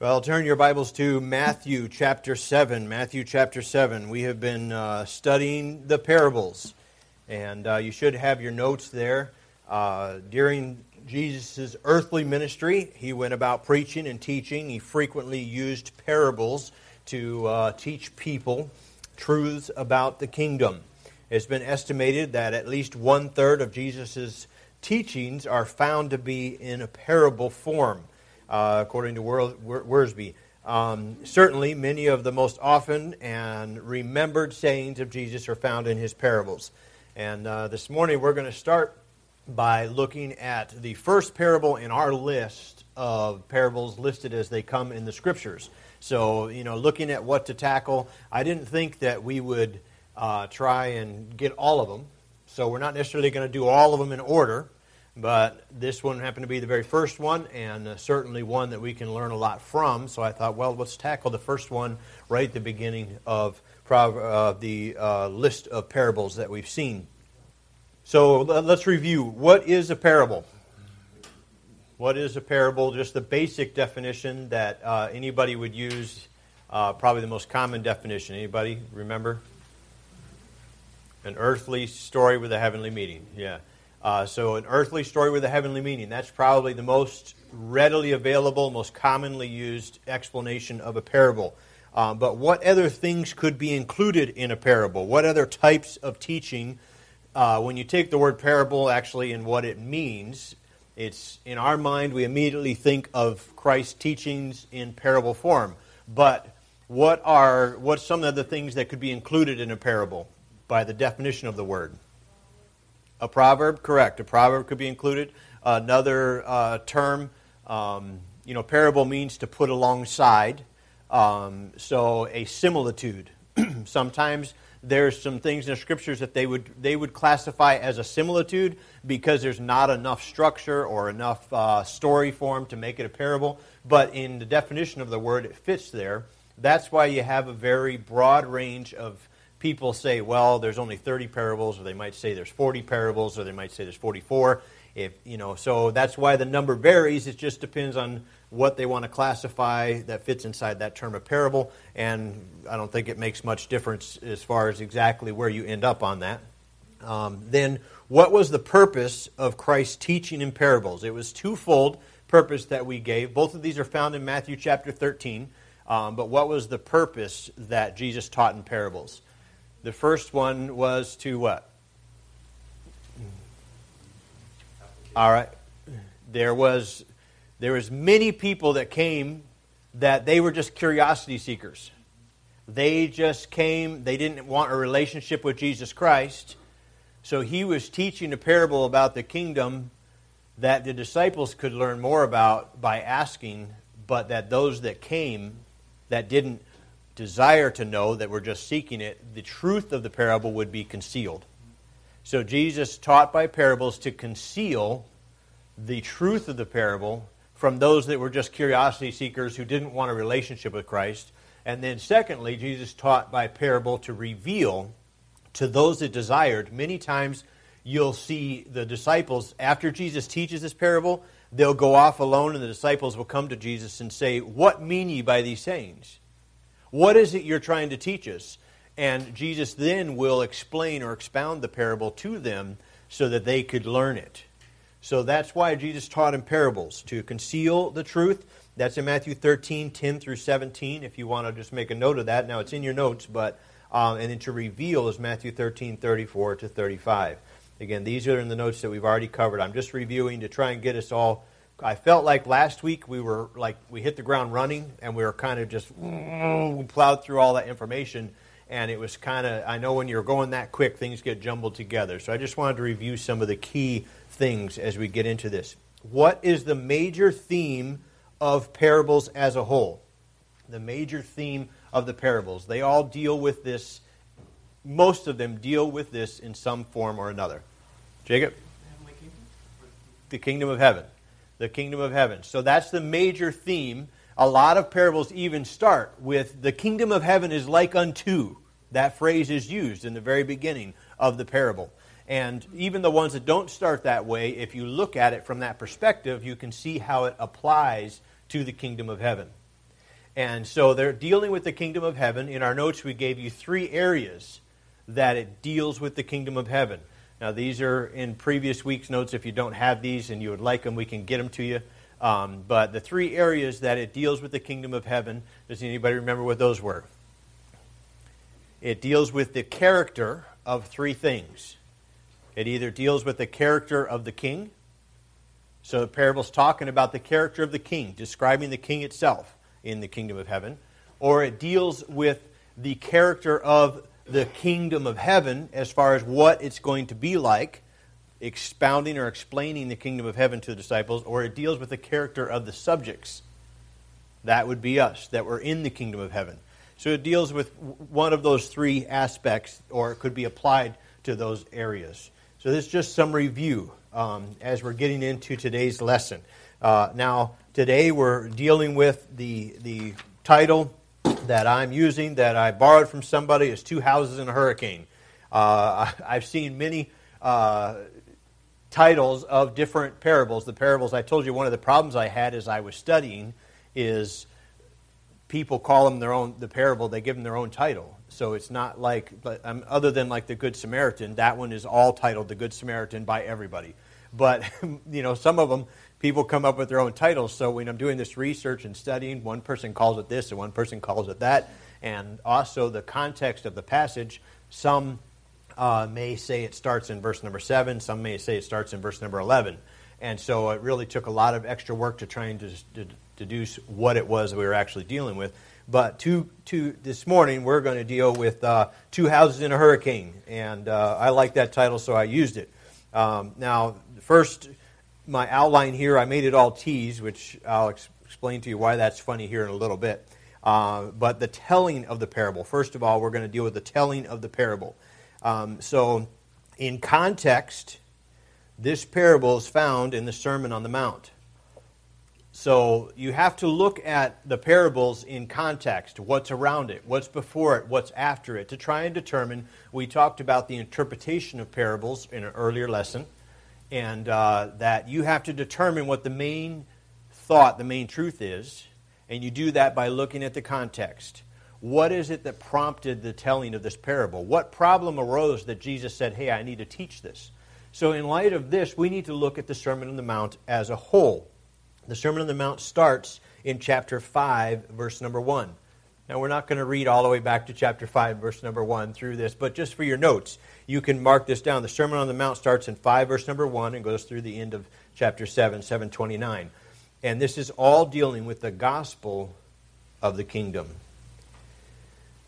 Well, turn your Bibles to Matthew chapter 7. Matthew chapter 7. We have been uh, studying the parables, and uh, you should have your notes there. Uh, during Jesus' earthly ministry, he went about preaching and teaching. He frequently used parables to uh, teach people truths about the kingdom. It's been estimated that at least one third of Jesus' teachings are found to be in a parable form uh, according to Wiersbe. Um, certainly, many of the most often and remembered sayings of Jesus are found in his parables. And uh, this morning we're going to start by looking at the first parable in our list of parables listed as they come in the scriptures. So, you know, looking at what to tackle, I didn't think that we would uh, try and get all of them. So, we're not necessarily going to do all of them in order. But this one happened to be the very first one, and uh, certainly one that we can learn a lot from. So I thought, well, let's tackle the first one right at the beginning of uh, the uh, list of parables that we've seen. So let's review. What is a parable? What is a parable? Just the basic definition that uh, anybody would use, uh, probably the most common definition. Anybody remember? An earthly story with a heavenly meaning. Yeah. Uh, so, an earthly story with a heavenly meaning. That's probably the most readily available, most commonly used explanation of a parable. Um, but what other things could be included in a parable? What other types of teaching? Uh, when you take the word parable actually and what it means, it's in our mind we immediately think of Christ's teachings in parable form. But what are what's some of the things that could be included in a parable by the definition of the word? A proverb, correct. A proverb could be included. Another uh, term, um, you know, parable means to put alongside. Um, so a similitude. Sometimes there's some things in the scriptures that they would they would classify as a similitude because there's not enough structure or enough uh, story form to make it a parable. But in the definition of the word, it fits there. That's why you have a very broad range of people say, well, there's only 30 parables, or they might say there's 40 parables, or they might say there's 44. If you know, so that's why the number varies. It just depends on what they want to classify that fits inside that term of parable, and I don't think it makes much difference as far as exactly where you end up on that. Um, then, what was the purpose of Christ's teaching in parables? It was twofold purpose that we gave. Both of these are found in Matthew chapter 13. Um, but what was the purpose that Jesus taught in parables? The first one was to what? All right. There was there was many people that came that they were just curiosity seekers. They just came, they didn't want a relationship with Jesus Christ. So he was teaching a parable about the kingdom that the disciples could learn more about by asking, but that those that came that didn't desire to know, that we're just seeking it, the truth of the parable would be concealed. So Jesus taught by parables to conceal the truth of the parable from those that were just curiosity seekers who didn't want a relationship with Christ. And then, secondly, Jesus taught by parable to reveal to those that desired. Many times you'll see the disciples, after Jesus teaches this parable, they'll go off alone, and the disciples will come to Jesus and say, What mean ye by these sayings? What is it you're trying to teach us? And Jesus then will explain or expound the parable to them so that they could learn it. So that's why Jesus taught in parables to conceal the truth. That's in Matthew 13, 10 through 17, if you want to just make a note of that. Now it's in your notes, but, um, and then to reveal is Matthew 13, 34 to 35. Again, these are in the notes that we've already covered. I'm just reviewing to try and get us all I felt like last week we were like we hit the ground running and we were kind of just plowed through all that information and it was kind of I know when you're going that quick things get jumbled together. So I just wanted to review some of the key things as we get into this. What is the major theme of parables as a whole? The major theme of the parables. They all deal with this most of them deal with this in some form or another. Jacob? The kingdom of heaven the kingdom of heaven. So that's the major theme. A lot of parables even start with the kingdom of heaven is like unto. That phrase is used in the very beginning of the parable. And even the ones that don't start that way, if you look at it from that perspective, you can see how it applies to the kingdom of heaven. And so they're dealing with the kingdom of heaven. In our notes, we gave you three areas that it deals with the kingdom of heaven. Now, these are in previous week's notes. If you don't have these and you would like them, we can get them to you. Um, but the three areas that it deals with the kingdom of heaven, does anybody remember what those were? It deals with the character of three things. It either deals with the character of the king, so the parable's talking about the character of the king, describing the king itself in the kingdom of heaven, or it deals with the character of the kingdom of heaven as far as what it's going to be like, expounding or explaining the kingdom of heaven to the disciples, or it deals with the character of the subjects. That would be us, that we're in the kingdom of heaven. So it deals with one of those three aspects, or it could be applied to those areas. So this is just some review um, as we're getting into today's lesson. Uh, now, today we're dealing with the, the title that I'm using that I borrowed from somebody is Two Houses in a Hurricane. Uh, I've seen many uh, titles of different parables. The parables, I told you one of the problems I had as I was studying is people call them their own, the parable, they give them their own title. So it's not like, um, other than like the Good Samaritan, that one is all titled the Good Samaritan by everybody. But, you know, some of them, people come up with their own titles. So when I'm doing this research and studying, one person calls it this and one person calls it that. And also the context of the passage, some uh, may say it starts in verse number 7, some may say it starts in verse number 11. And so it really took a lot of extra work to try and deduce what it was that we were actually dealing with. But to, to this morning, we're going to deal with uh, Two Houses in a Hurricane. And uh, I like that title, so I used it. Um, now, first, my outline here, I made it all T's, which I'll ex- explain to you why that's funny here in a little bit. Uh, but the telling of the parable. First of all, we're going to deal with the telling of the parable. Um, so, in context, this parable is found in the Sermon on the Mount. So you have to look at the parables in context, what's around it, what's before it, what's after it, to try and determine. We talked about the interpretation of parables in an earlier lesson, and uh, that you have to determine what the main thought, the main truth is, and you do that by looking at the context. What is it that prompted the telling of this parable? What problem arose that Jesus said, Hey, I need to teach this? So, in light of this, we need to look at the Sermon on the Mount as a whole. The Sermon on the Mount starts in chapter 5, verse number 1. Now, we're not going to read all the way back to chapter 5, verse number 1 through this, but just for your notes, you can mark this down. The Sermon on the Mount starts in 5, verse number 1, and goes through the end of chapter 7, 729. And this is all dealing with the gospel of the kingdom.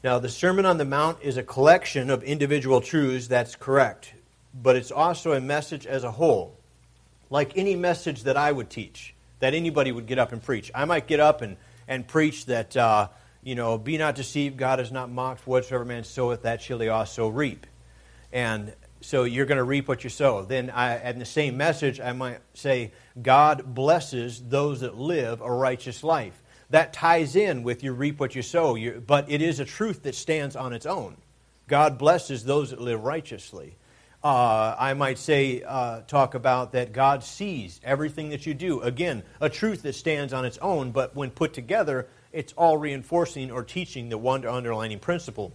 Now, the Sermon on the Mount is a collection of individual truths, that's correct, but it's also a message as a whole, like any message that I would teach that anybody would get up and preach. I might get up and, and preach that, uh, you know, be not deceived, God is not mocked, whatsoever man soweth, that shall he also reap. And so you're going to reap what you sow. Then, I, in the same message, I might say, God blesses those that live a righteous life. That ties in with you reap what you sow, you, but it is a truth that stands on its own. God blesses those that live righteously. Uh, I might say, uh, talk about that God sees everything that you do. Again, a truth that stands on its own, but when put together, it's all reinforcing or teaching the one underlining principle.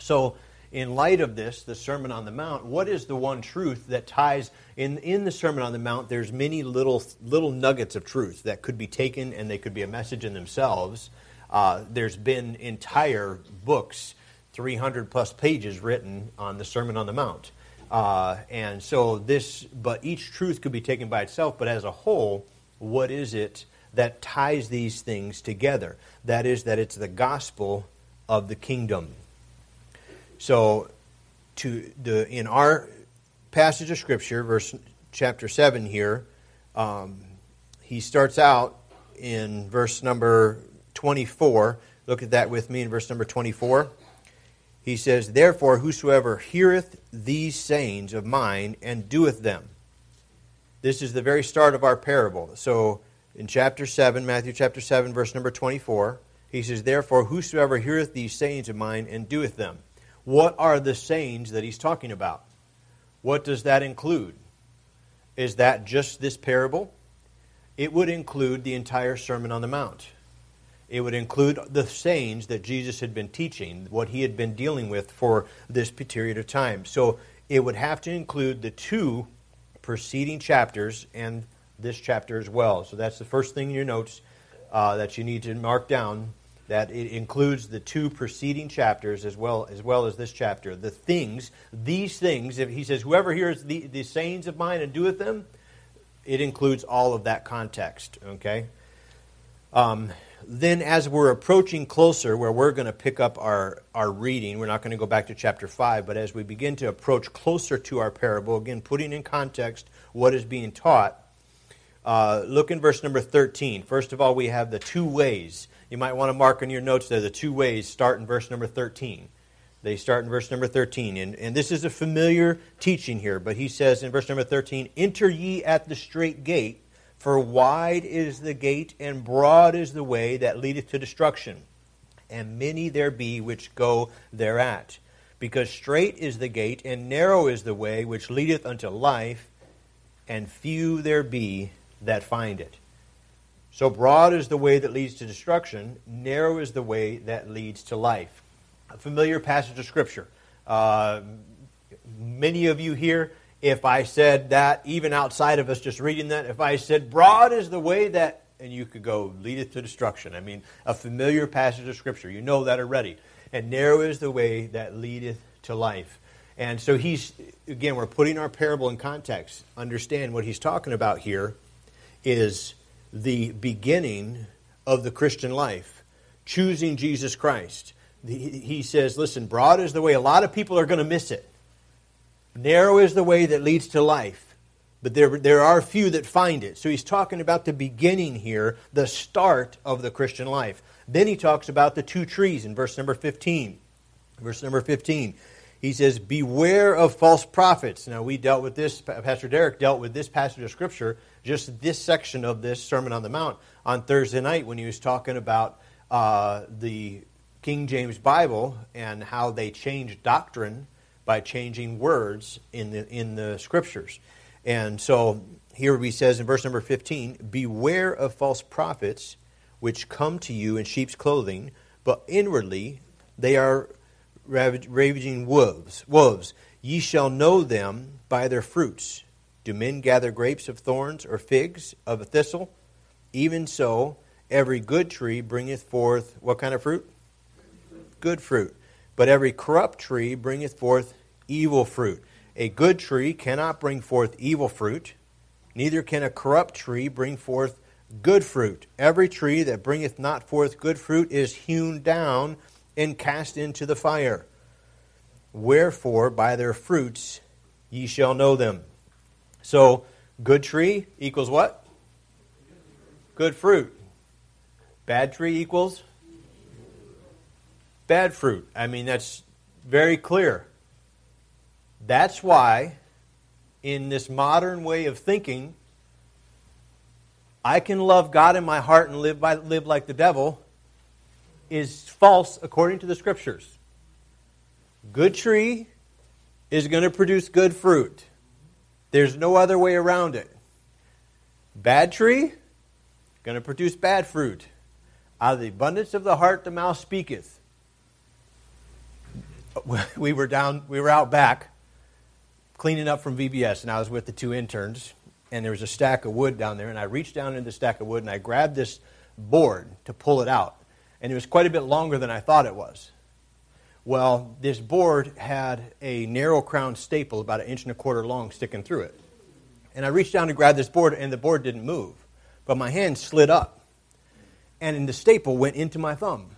So, in light of this, the Sermon on the Mount, what is the one truth that ties in in the Sermon on the Mount? There's many little little nuggets of truth that could be taken, and they could be a message in themselves. Uh, there's been entire books, 300 plus pages written on the Sermon on the Mount. Uh, and so this, but each truth could be taken by itself, but as a whole, what is it that ties these things together? That is, that it's the gospel of the kingdom. So, to the in our passage of scripture, verse chapter seven here, um, he starts out in verse number twenty-four. Look at that with me in verse number twenty-four he says, Therefore, whosoever heareth these sayings of mine and doeth them. This is the very start of our parable. So in chapter 7, Matthew chapter 7, verse number 24, he says, Therefore, whosoever heareth these sayings of mine and doeth them. What are the sayings that he's talking about? What does that include? Is that just this parable? It would include the entire Sermon on the Mount. It would include the sayings that Jesus had been teaching, what he had been dealing with for this period of time. So it would have to include the two preceding chapters and this chapter as well. So that's the first thing in your notes uh, that you need to mark down. That it includes the two preceding chapters as well as well as this chapter. The things, these things. If he says, "Whoever hears the, the sayings of mine and doeth them," it includes all of that context. Okay. Um, then, as we're approaching closer, where we're going to pick up our, our reading, we're not going to go back to chapter 5, but as we begin to approach closer to our parable, again, putting in context what is being taught, uh, look in verse number 13. First of all, we have the two ways. You might want to mark in your notes there the two ways start in verse number 13. They start in verse number 13. And, and this is a familiar teaching here, but he says in verse number 13, Enter ye at the strait gate. For wide is the gate, and broad is the way that leadeth to destruction, and many there be which go thereat. Because strait is the gate, and narrow is the way which leadeth unto life, and few there be that find it. So broad is the way that leads to destruction, narrow is the way that leads to life. A familiar passage of Scripture. Uh, many of you here if I said that, even outside of us just reading that, if I said, broad is the way that, and you could go, leadeth to destruction. I mean, a familiar passage of Scripture. You know that already. And narrow is the way that leadeth to life. And so he's, again, we're putting our parable in context. Understand what he's talking about here is the beginning of the Christian life, choosing Jesus Christ. He says, listen, broad is the way. A lot of people are going to miss it. Narrow is the way that leads to life, but there, there are few that find it. So he's talking about the beginning here, the start of the Christian life. Then he talks about the two trees in verse number 15. Verse number 15. He says, Beware of false prophets. Now, we dealt with this, Pastor Derek dealt with this passage of Scripture, just this section of this Sermon on the Mount, on Thursday night when he was talking about uh, the King James Bible and how they changed doctrine by changing words in the, in the scriptures. And so here he says in verse number 15 Beware of false prophets which come to you in sheep's clothing, but inwardly they are ravaging wolves. Wolves. Ye shall know them by their fruits. Do men gather grapes of thorns or figs of a thistle? Even so, every good tree bringeth forth what kind of fruit? Good fruit. But every corrupt tree bringeth forth evil fruit. A good tree cannot bring forth evil fruit, neither can a corrupt tree bring forth good fruit. Every tree that bringeth not forth good fruit is hewn down and cast into the fire. Wherefore, by their fruits ye shall know them. So, good tree equals what? Good fruit. Bad tree equals bad fruit. I mean, that's very clear. That's why, in this modern way of thinking, I can love God in my heart and live, by, live like the devil is false according to the scriptures. Good tree is going to produce good fruit. There's no other way around it. Bad tree going to produce bad fruit. Out of the abundance of the heart the mouth speaketh. We were down we were out back cleaning up from VBS, and I was with the two interns, and there was a stack of wood down there, and I reached down into the stack of wood and I grabbed this board to pull it out, and it was quite a bit longer than I thought it was. Well, this board had a narrow crown staple about an inch and a quarter long sticking through it. And I reached down to grab this board, and the board didn't move. But my hand slid up, and the staple went into my thumb.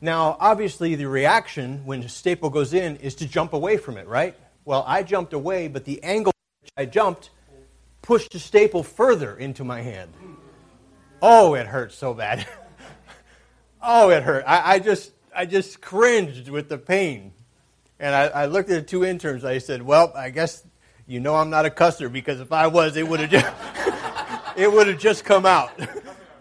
Now, obviously, the reaction when the staple goes in is to jump away from it, right? Well, I jumped away, but the angle which I jumped pushed the staple further into my hand. Oh, it hurt so bad. oh, it hurt. I, I, just I just cringed with the pain. And I, I looked at the two interns. I said, "Well, I guess you know I'm not a cusser because if I was, it would have just it would have just come out."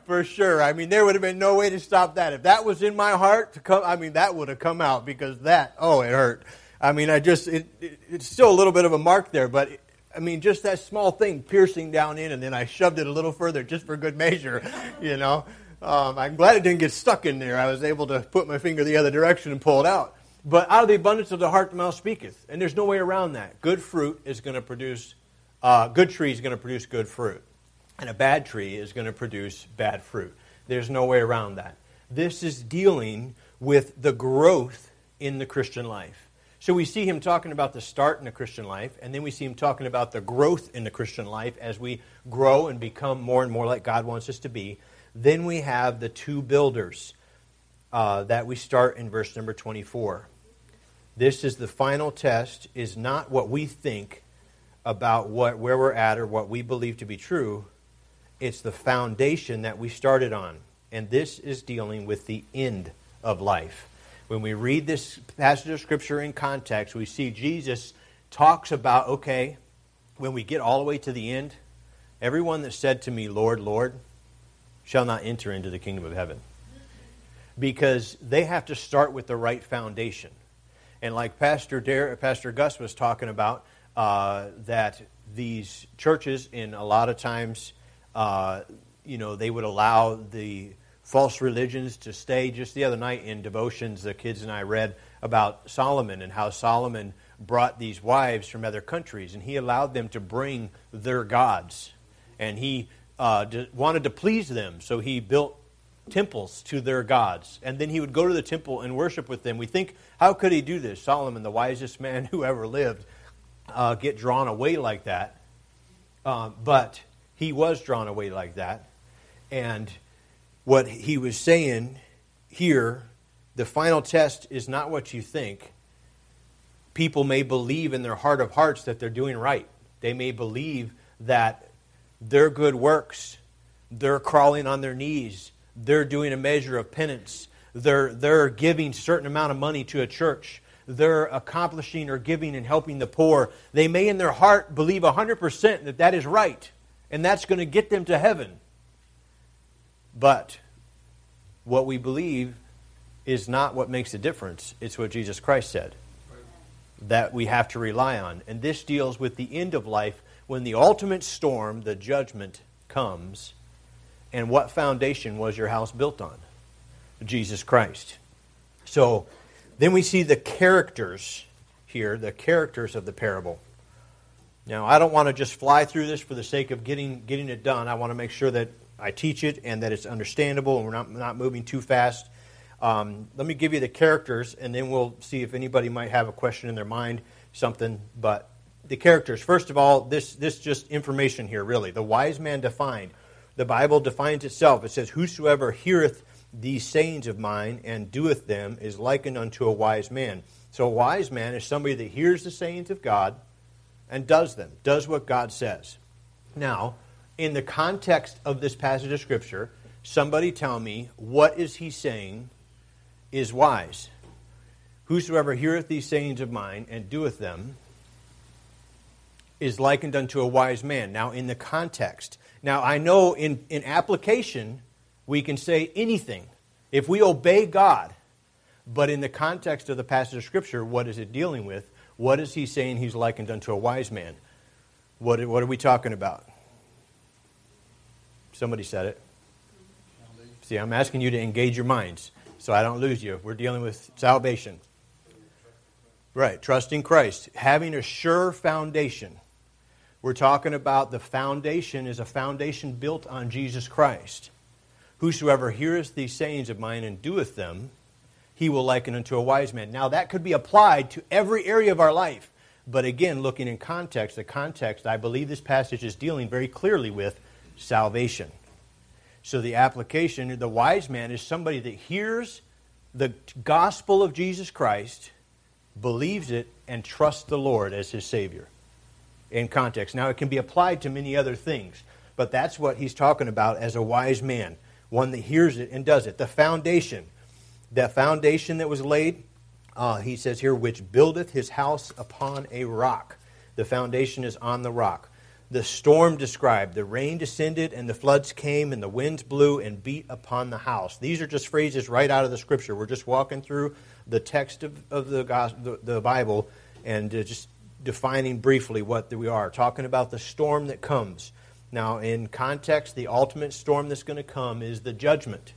for sure. I mean, there would have been no way to stop that. If that was in my heart to come, I mean, that would have come out because that, oh, it hurt. I mean, I just, it, it, it's still a little bit of a mark there, but I mean, just that small thing piercing down in, and then I shoved it a little further just for good measure, you know. Um, I'm glad it didn't get stuck in there. I was able to put my finger the other direction and pull it out. But out of the abundance of the heart, the mouth speaketh. And there's no way around that. Good fruit is going to produce, uh, good tree is going to produce good fruit. And a bad tree is going to produce bad fruit. There's no way around that. This is dealing with the growth in the Christian life. So we see him talking about the start in the Christian life, and then we see him talking about the growth in the Christian life as we grow and become more and more like God wants us to be. Then we have the two builders uh, that we start in verse number 24. This is the final test, is not what we think about what, where we're at or what we believe to be true. It's the foundation that we started on. And this is dealing with the end of life. When we read this passage of Scripture in context, we see Jesus talks about, okay, when we get all the way to the end, everyone that said to me, Lord, Lord, shall not enter into the kingdom of heaven. Because they have to start with the right foundation. And like Pastor, Dar- Pastor Gus was talking about, uh, that these churches, in a lot of times, uh, you know, they would allow the false religions to stay. Just the other night in devotions, the kids and I read about Solomon and how Solomon brought these wives from other countries, and he allowed them to bring their gods. And he uh, wanted to please them, so he built temples to their gods. And then he would go to the temple and worship with them. We think, how could he do this? Solomon, the wisest man who ever lived, uh, get drawn away like that. Uh, but he was drawn away like that. And what he was saying here, the final test is not what you think. People may believe in their heart of hearts that they're doing right. They may believe that their good works, they're crawling on their knees, they're doing a measure of penance, they're, they're giving a certain amount of money to a church, they're accomplishing or giving and helping the poor. They may in their heart believe 100% that that is right, and that's going to get them to heaven. But what we believe is not what makes the difference, it's what Jesus Christ said that we have to rely on. And this deals with the end of life when the ultimate storm, the judgment, comes. And what foundation was your house built on? Jesus Christ. So then we see the characters here, the characters of the parable. Now, I don't want to just fly through this for the sake of getting, getting it done. I want to make sure that I teach it and that it's understandable and we're not, not moving too fast. Um, let me give you the characters and then we'll see if anybody might have a question in their mind, something. But the characters, first of all, this, this just information here, really. The wise man defined. The Bible defines itself. It says, Whosoever heareth these sayings of mine and doeth them is likened unto a wise man. So a wise man is somebody that hears the sayings of God and does them, does what God says. Now, in the context of this passage of Scripture, somebody tell me what is he saying is wise? Whosoever heareth these sayings of mine and doeth them is likened unto a wise man. Now, in the context. Now, I know in, in application, we can say anything. If we obey God, but in the context of the passage of Scripture, what is it dealing with? What is he saying he's likened unto a wise man? What, what are we talking about? Somebody said it. See, I'm asking you to engage your minds so I don't lose you. We're dealing with salvation. Right, trusting Christ, having a sure foundation. We're talking about the foundation is a foundation built on Jesus Christ. Whosoever heareth these sayings of mine and doeth them, he will liken unto a wise man. Now, that could be applied to every area of our life. But again, looking in context, the context I believe this passage is dealing very clearly with salvation. So the application, the wise man is somebody that hears the gospel of Jesus Christ, believes it, and trusts the Lord as his Savior. In context. Now, it can be applied to many other things, but that's what he's talking about as a wise man, one that hears it and does it. The foundation, that foundation that was laid, uh, he says here, which buildeth his house upon a rock. The foundation is on the rock the storm described. The rain descended, and the floods came, and the winds blew and beat upon the house. These are just phrases right out of the scripture. We're just walking through the text of, of the, the, the Bible and uh, just defining briefly what we are. Talking about the storm that comes. Now, in context, the ultimate storm that's going to come is the judgment.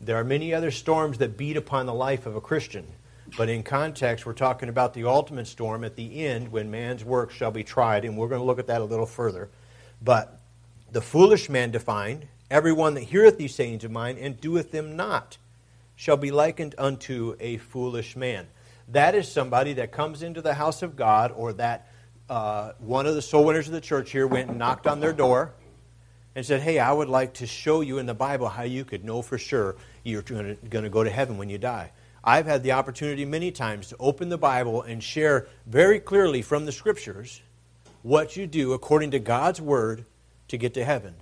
There are many other storms that beat upon the life of a Christian. But in context, we're talking about the ultimate storm at the end when man's work shall be tried, and we're going to look at that a little further. But the foolish man defined, everyone that heareth these sayings of mine and doeth them not, shall be likened unto a foolish man. That is somebody that comes into the house of God, or that uh, one of the soul winners of the church here went and knocked on their door and said, Hey, I would like to show you in the Bible how you could know for sure you're going to go to heaven when you die. I've had the opportunity many times to open the Bible and share very clearly from the Scriptures what you do according to God's Word to get to heaven.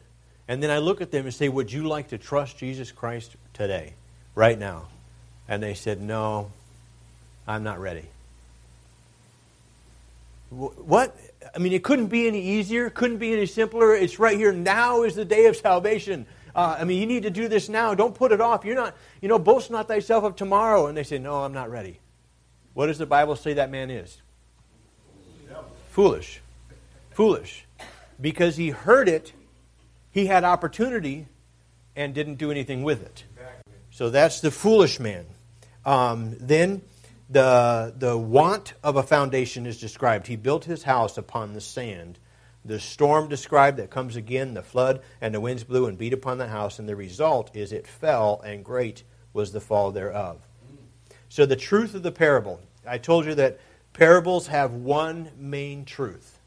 And then I look at them and say, Would you like to trust Jesus Christ today, right now? And they said, No, I'm not ready. What? I mean, it couldn't be any easier, couldn't be any simpler. It's right here. Now is the day of salvation. Uh, I mean, you need to do this now. Don't put it off. You're not, you know, boast not thyself of tomorrow. And they say, No, I'm not ready. What does the Bible say that man is? Foolish. Foolish. Because he heard it, he had opportunity, and didn't do anything with it. So that's the foolish man. Um, then the, the want of a foundation is described. He built his house upon the sand the storm described that comes again, the flood, and the winds blew and beat upon the house, and the result is it fell, and great was the fall thereof. So, the truth of the parable I told you that parables have one main truth.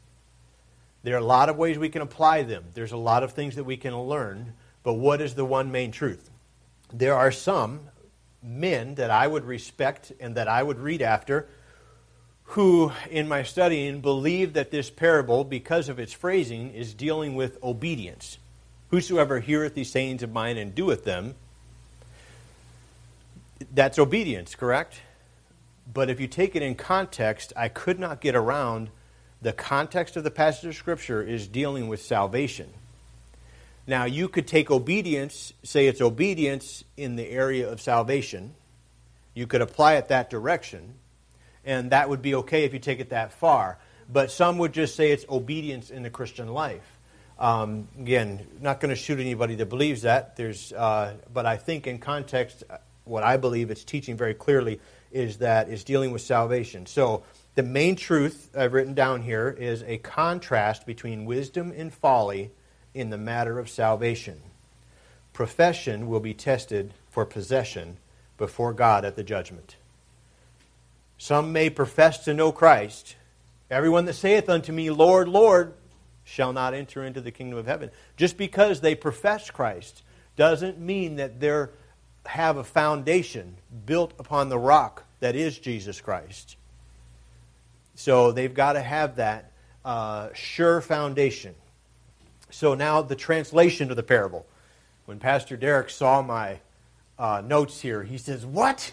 There are a lot of ways we can apply them, there's a lot of things that we can learn, but what is the one main truth? There are some men that I would respect and that I would read after who, in my studying, believe that this parable, because of its phrasing, is dealing with obedience. Whosoever heareth these sayings of mine and doeth them, that's obedience, correct? But if you take it in context, I could not get around the context of the passage of Scripture is dealing with salvation. Now, you could take obedience, say it's obedience in the area of salvation. You could apply it that direction and that would be okay if you take it that far. But some would just say it's obedience in the Christian life. Um, again, not going to shoot anybody that believes that. There's, uh, but I think in context, what I believe it's teaching very clearly is that it's dealing with salvation. So the main truth I've written down here is a contrast between wisdom and folly in the matter of salvation. Profession will be tested for possession before God at the judgment. Some may profess to know Christ. Everyone that saith unto me, Lord, Lord, shall not enter into the kingdom of heaven. Just because they profess Christ doesn't mean that they have a foundation built upon the rock that is Jesus Christ. So they've got to have that uh, sure foundation. So now the translation of the parable. When Pastor Derek saw my uh, notes here, he says, What?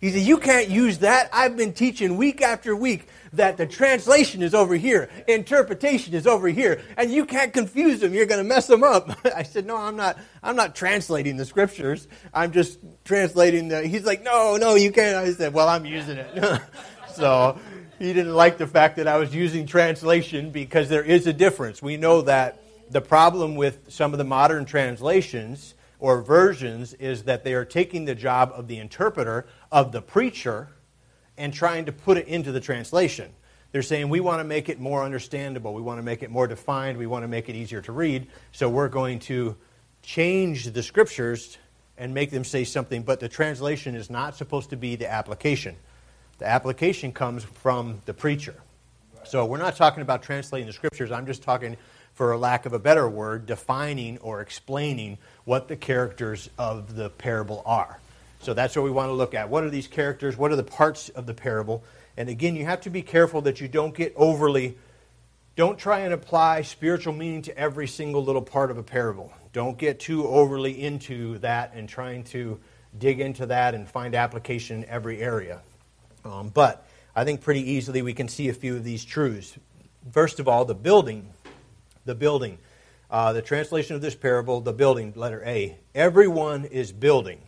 He said, You can't use that. I've been teaching week after week that the translation is over here, interpretation is over here, and you can't confuse them. You're going to mess them up. I said, No, I'm not. I'm not translating the scriptures. I'm just translating the. He's like, No, no, you can't. I said, Well, I'm using it. so he didn't like the fact that I was using translation because there is a difference. We know that the problem with some of the modern translations or versions is that they are taking the job of the interpreter, of the preacher, and trying to put it into the translation. They're saying, we want to make it more understandable, we want to make it more defined, we want to make it easier to read, so we're going to change the scriptures and make them say something, but the translation is not supposed to be the application. The application comes from the preacher. So we're not talking about translating the scriptures, I'm just talking for lack of a better word, defining or explaining what the characters of the parable are. So that's what we want to look at. What are these characters? What are the parts of the parable? And again, you have to be careful that you don't get overly, don't try and apply spiritual meaning to every single little part of a parable. Don't get too overly into that and trying to dig into that and find application in every area. Um, but I think pretty easily we can see a few of these truths. First of all, the building the building. Uh, the translation of this parable, the building, letter A. Everyone is building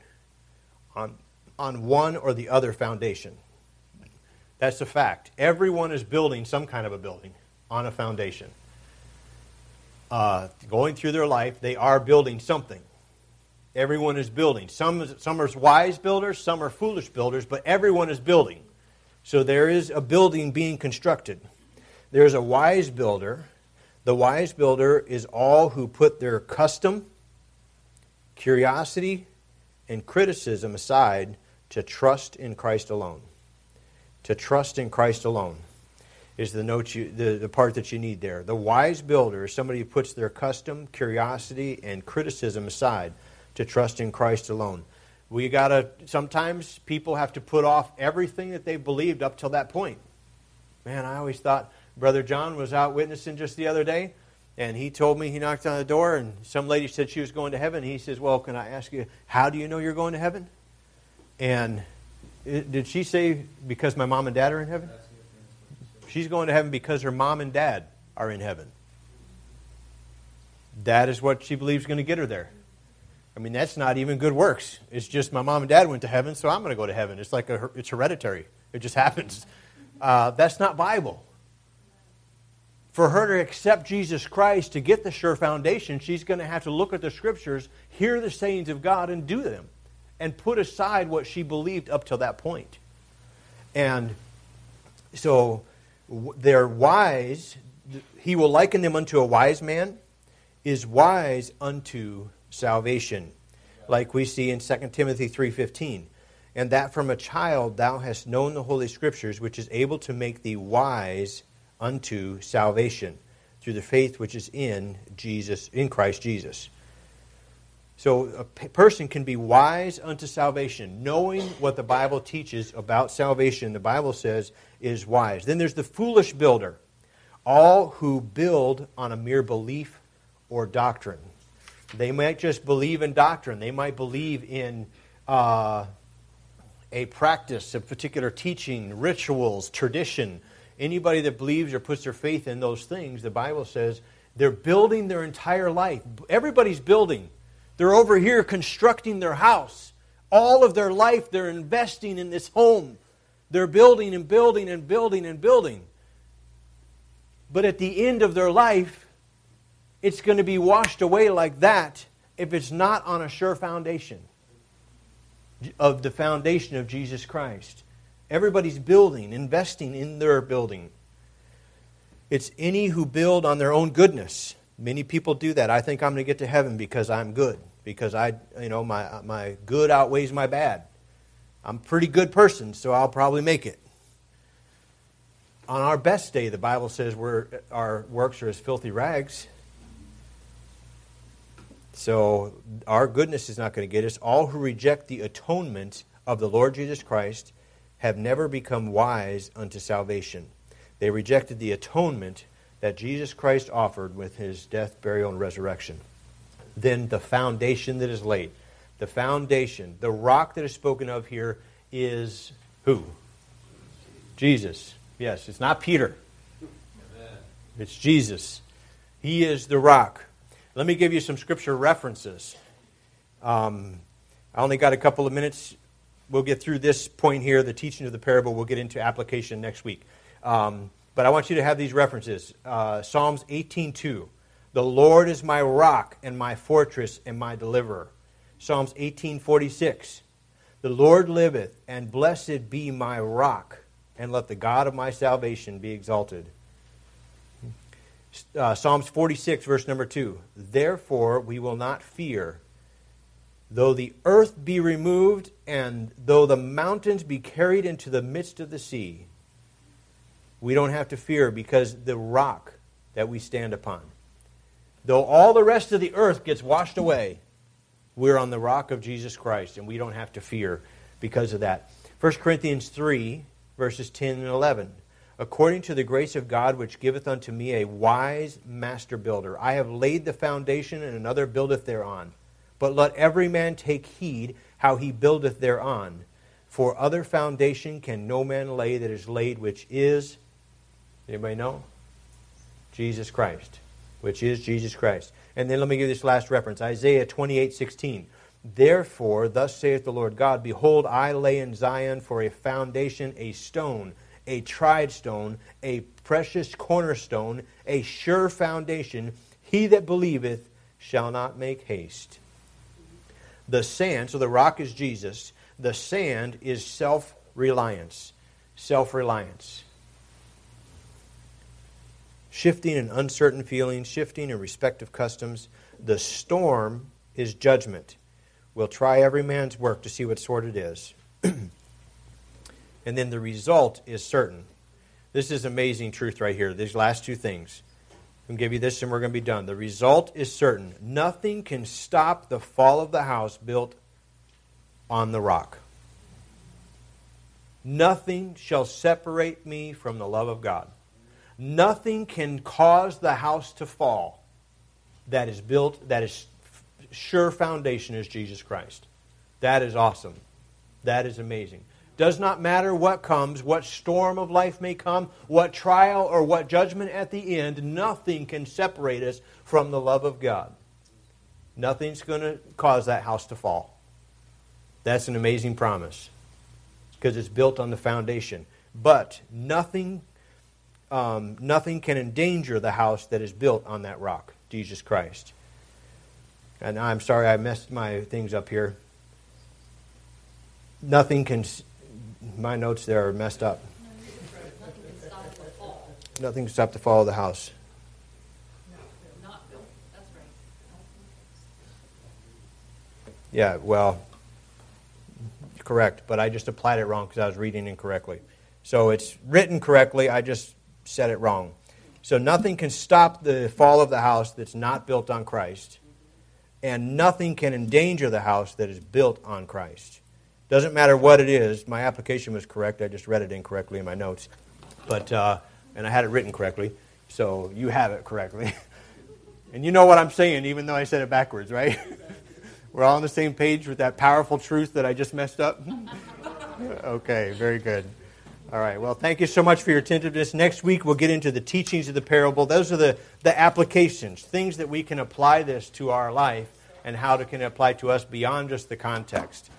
on, on one or the other foundation. That's a fact. Everyone is building some kind of a building on a foundation. uh, going through their life, they are building something. Everyone is building. Some, some are wise builders, some are foolish builders, but everyone is building. So there is a building being constructed. There's a wise builder. The wise builder is all who put their custom, curiosity, and criticism aside to trust in Christ alone. To trust in Christ alone is the note you, the, the part that you need there. The wise builder is somebody who puts their custom, curiosity, and criticism aside to trust in Christ alone. We gotta sometimes people have to put off everything that they believed up till that point. Man, I always thought Brother John was out witnessing just the other day, and he told me he knocked on the door, and some lady said she was going to heaven. He says, Well, can I ask you, how do you know you're going to heaven? And did she say, Because my mom and dad are in heaven? She's going to heaven because her mom and dad are in heaven. That is what she believes is going to get her there. I mean, that's not even good works. It's just my mom and dad went to heaven, so I'm going to go to heaven. It's like a, it's hereditary. It just happens. Uh, that's not Bible. For her to accept Jesus Christ to get the sure foundation, she's going to have to look at the scriptures, hear the sayings of God, and do them, and put aside what she believed up till that point. And so they're wise. He will liken them unto a wise man, is wise unto salvation, like we see in 2 Timothy 3:15. And that from a child thou hast known the holy scriptures, which is able to make thee wise unto salvation through the faith which is in Jesus in Christ Jesus. So a person can be wise unto salvation, knowing what the Bible teaches about salvation. The Bible says is wise. Then there's the foolish builder, all who build on a mere belief or doctrine. They might just believe in doctrine. They might believe in uh, a practice, a particular teaching, rituals, tradition. Anybody that believes or puts their faith in those things, the Bible says they're building their entire life. Everybody's building. They're over here constructing their house. All of their life, they're investing in this home. They're building and building and building and building. But at the end of their life, it's going to be washed away like that if it's not on a sure foundation of the foundation of Jesus Christ. Everybody's building, investing in their building. It's any who build on their own goodness. Many people do that. I think I'm going to get to heaven because I'm good, because I, you know, my my good outweighs my bad. I'm a pretty good person, so I'll probably make it. On our best day, the Bible says we're, our works are as filthy rags. So our goodness is not going to get us. All who reject the atonement of the Lord Jesus Christ have never become wise unto salvation. They rejected the atonement that Jesus Christ offered with his death, burial, and resurrection. Then the foundation that is laid. The foundation, the rock that is spoken of here is who? Jesus. Yes, it's not Peter. It's Jesus. He is the rock. Let me give you some scripture references. Um, I only got a couple of minutes. We'll get through this point here, the teaching of the parable. We'll get into application next week. Um, but I want you to have these references. Uh, Psalms 18.2. The Lord is my rock and my fortress and my deliverer. Psalms 18.46. The Lord liveth, and blessed be my rock, and let the God of my salvation be exalted uh, Psalms 46, verse number 2. Therefore we will not fear, though the earth be removed, and though the mountains be carried into the midst of the sea. We don't have to fear because the rock that we stand upon. Though all the rest of the earth gets washed away, we're on the rock of Jesus Christ, and we don't have to fear because of that. 1 Corinthians 3, verses 10 and 11 according to the grace of God which giveth unto me a wise master builder. I have laid the foundation, and another buildeth thereon. But let every man take heed how he buildeth thereon. For other foundation can no man lay that is laid, which is, anybody know? Jesus Christ, which is Jesus Christ. And then let me give this last reference Isaiah 28 16. Therefore, thus saith the Lord God Behold, I lay in Zion for a foundation, a stone a tried stone, a precious cornerstone, a sure foundation. He that believeth shall not make haste. The sand, so the rock is Jesus, the sand is self reliance. Self reliance. Shifting and uncertain feelings, shifting and respective customs. The storm is judgment. We'll try every man's work to see what sort it is. and then the result is certain. This is amazing truth right here. These last two things. I'm going to give you this and we're going to be done. The result is certain. Nothing can stop the fall of the house built on the rock. Nothing shall separate me from the love of God. Nothing can cause the house to fall that is built, that is sure foundation is Jesus Christ. That is awesome. That is amazing. Does not matter what comes, what storm of life may come, what trial or what judgment at the end, nothing can separate us from the love of God. Nothing's going to cause that house to fall. That's an amazing promise because it's built on the foundation. But nothing, um, nothing can endanger the house that is built on that rock, Jesus Christ. And I'm sorry I messed my things up here. Nothing can my notes there are messed up. Nothing can stop the fall of the house. Yeah, well, correct, but I just applied it wrong because I was reading incorrectly. So it's written correctly, I just said it wrong. So nothing can stop the fall of the house that's not built on Christ, and nothing can endanger the house that is built on Christ. Doesn't matter what it is. My application was correct. I just read it incorrectly in my notes, but uh, and I had it written correctly. So you have it correctly, and you know what I'm saying, even though I said it backwards, right? We're all on the same page with that powerful truth that I just messed up. okay, very good. All right. Well, thank you so much for your attentiveness. Next week we'll get into the teachings of the parable. Those are the, the applications, things that we can apply this to our life and how it can apply to us beyond just the context.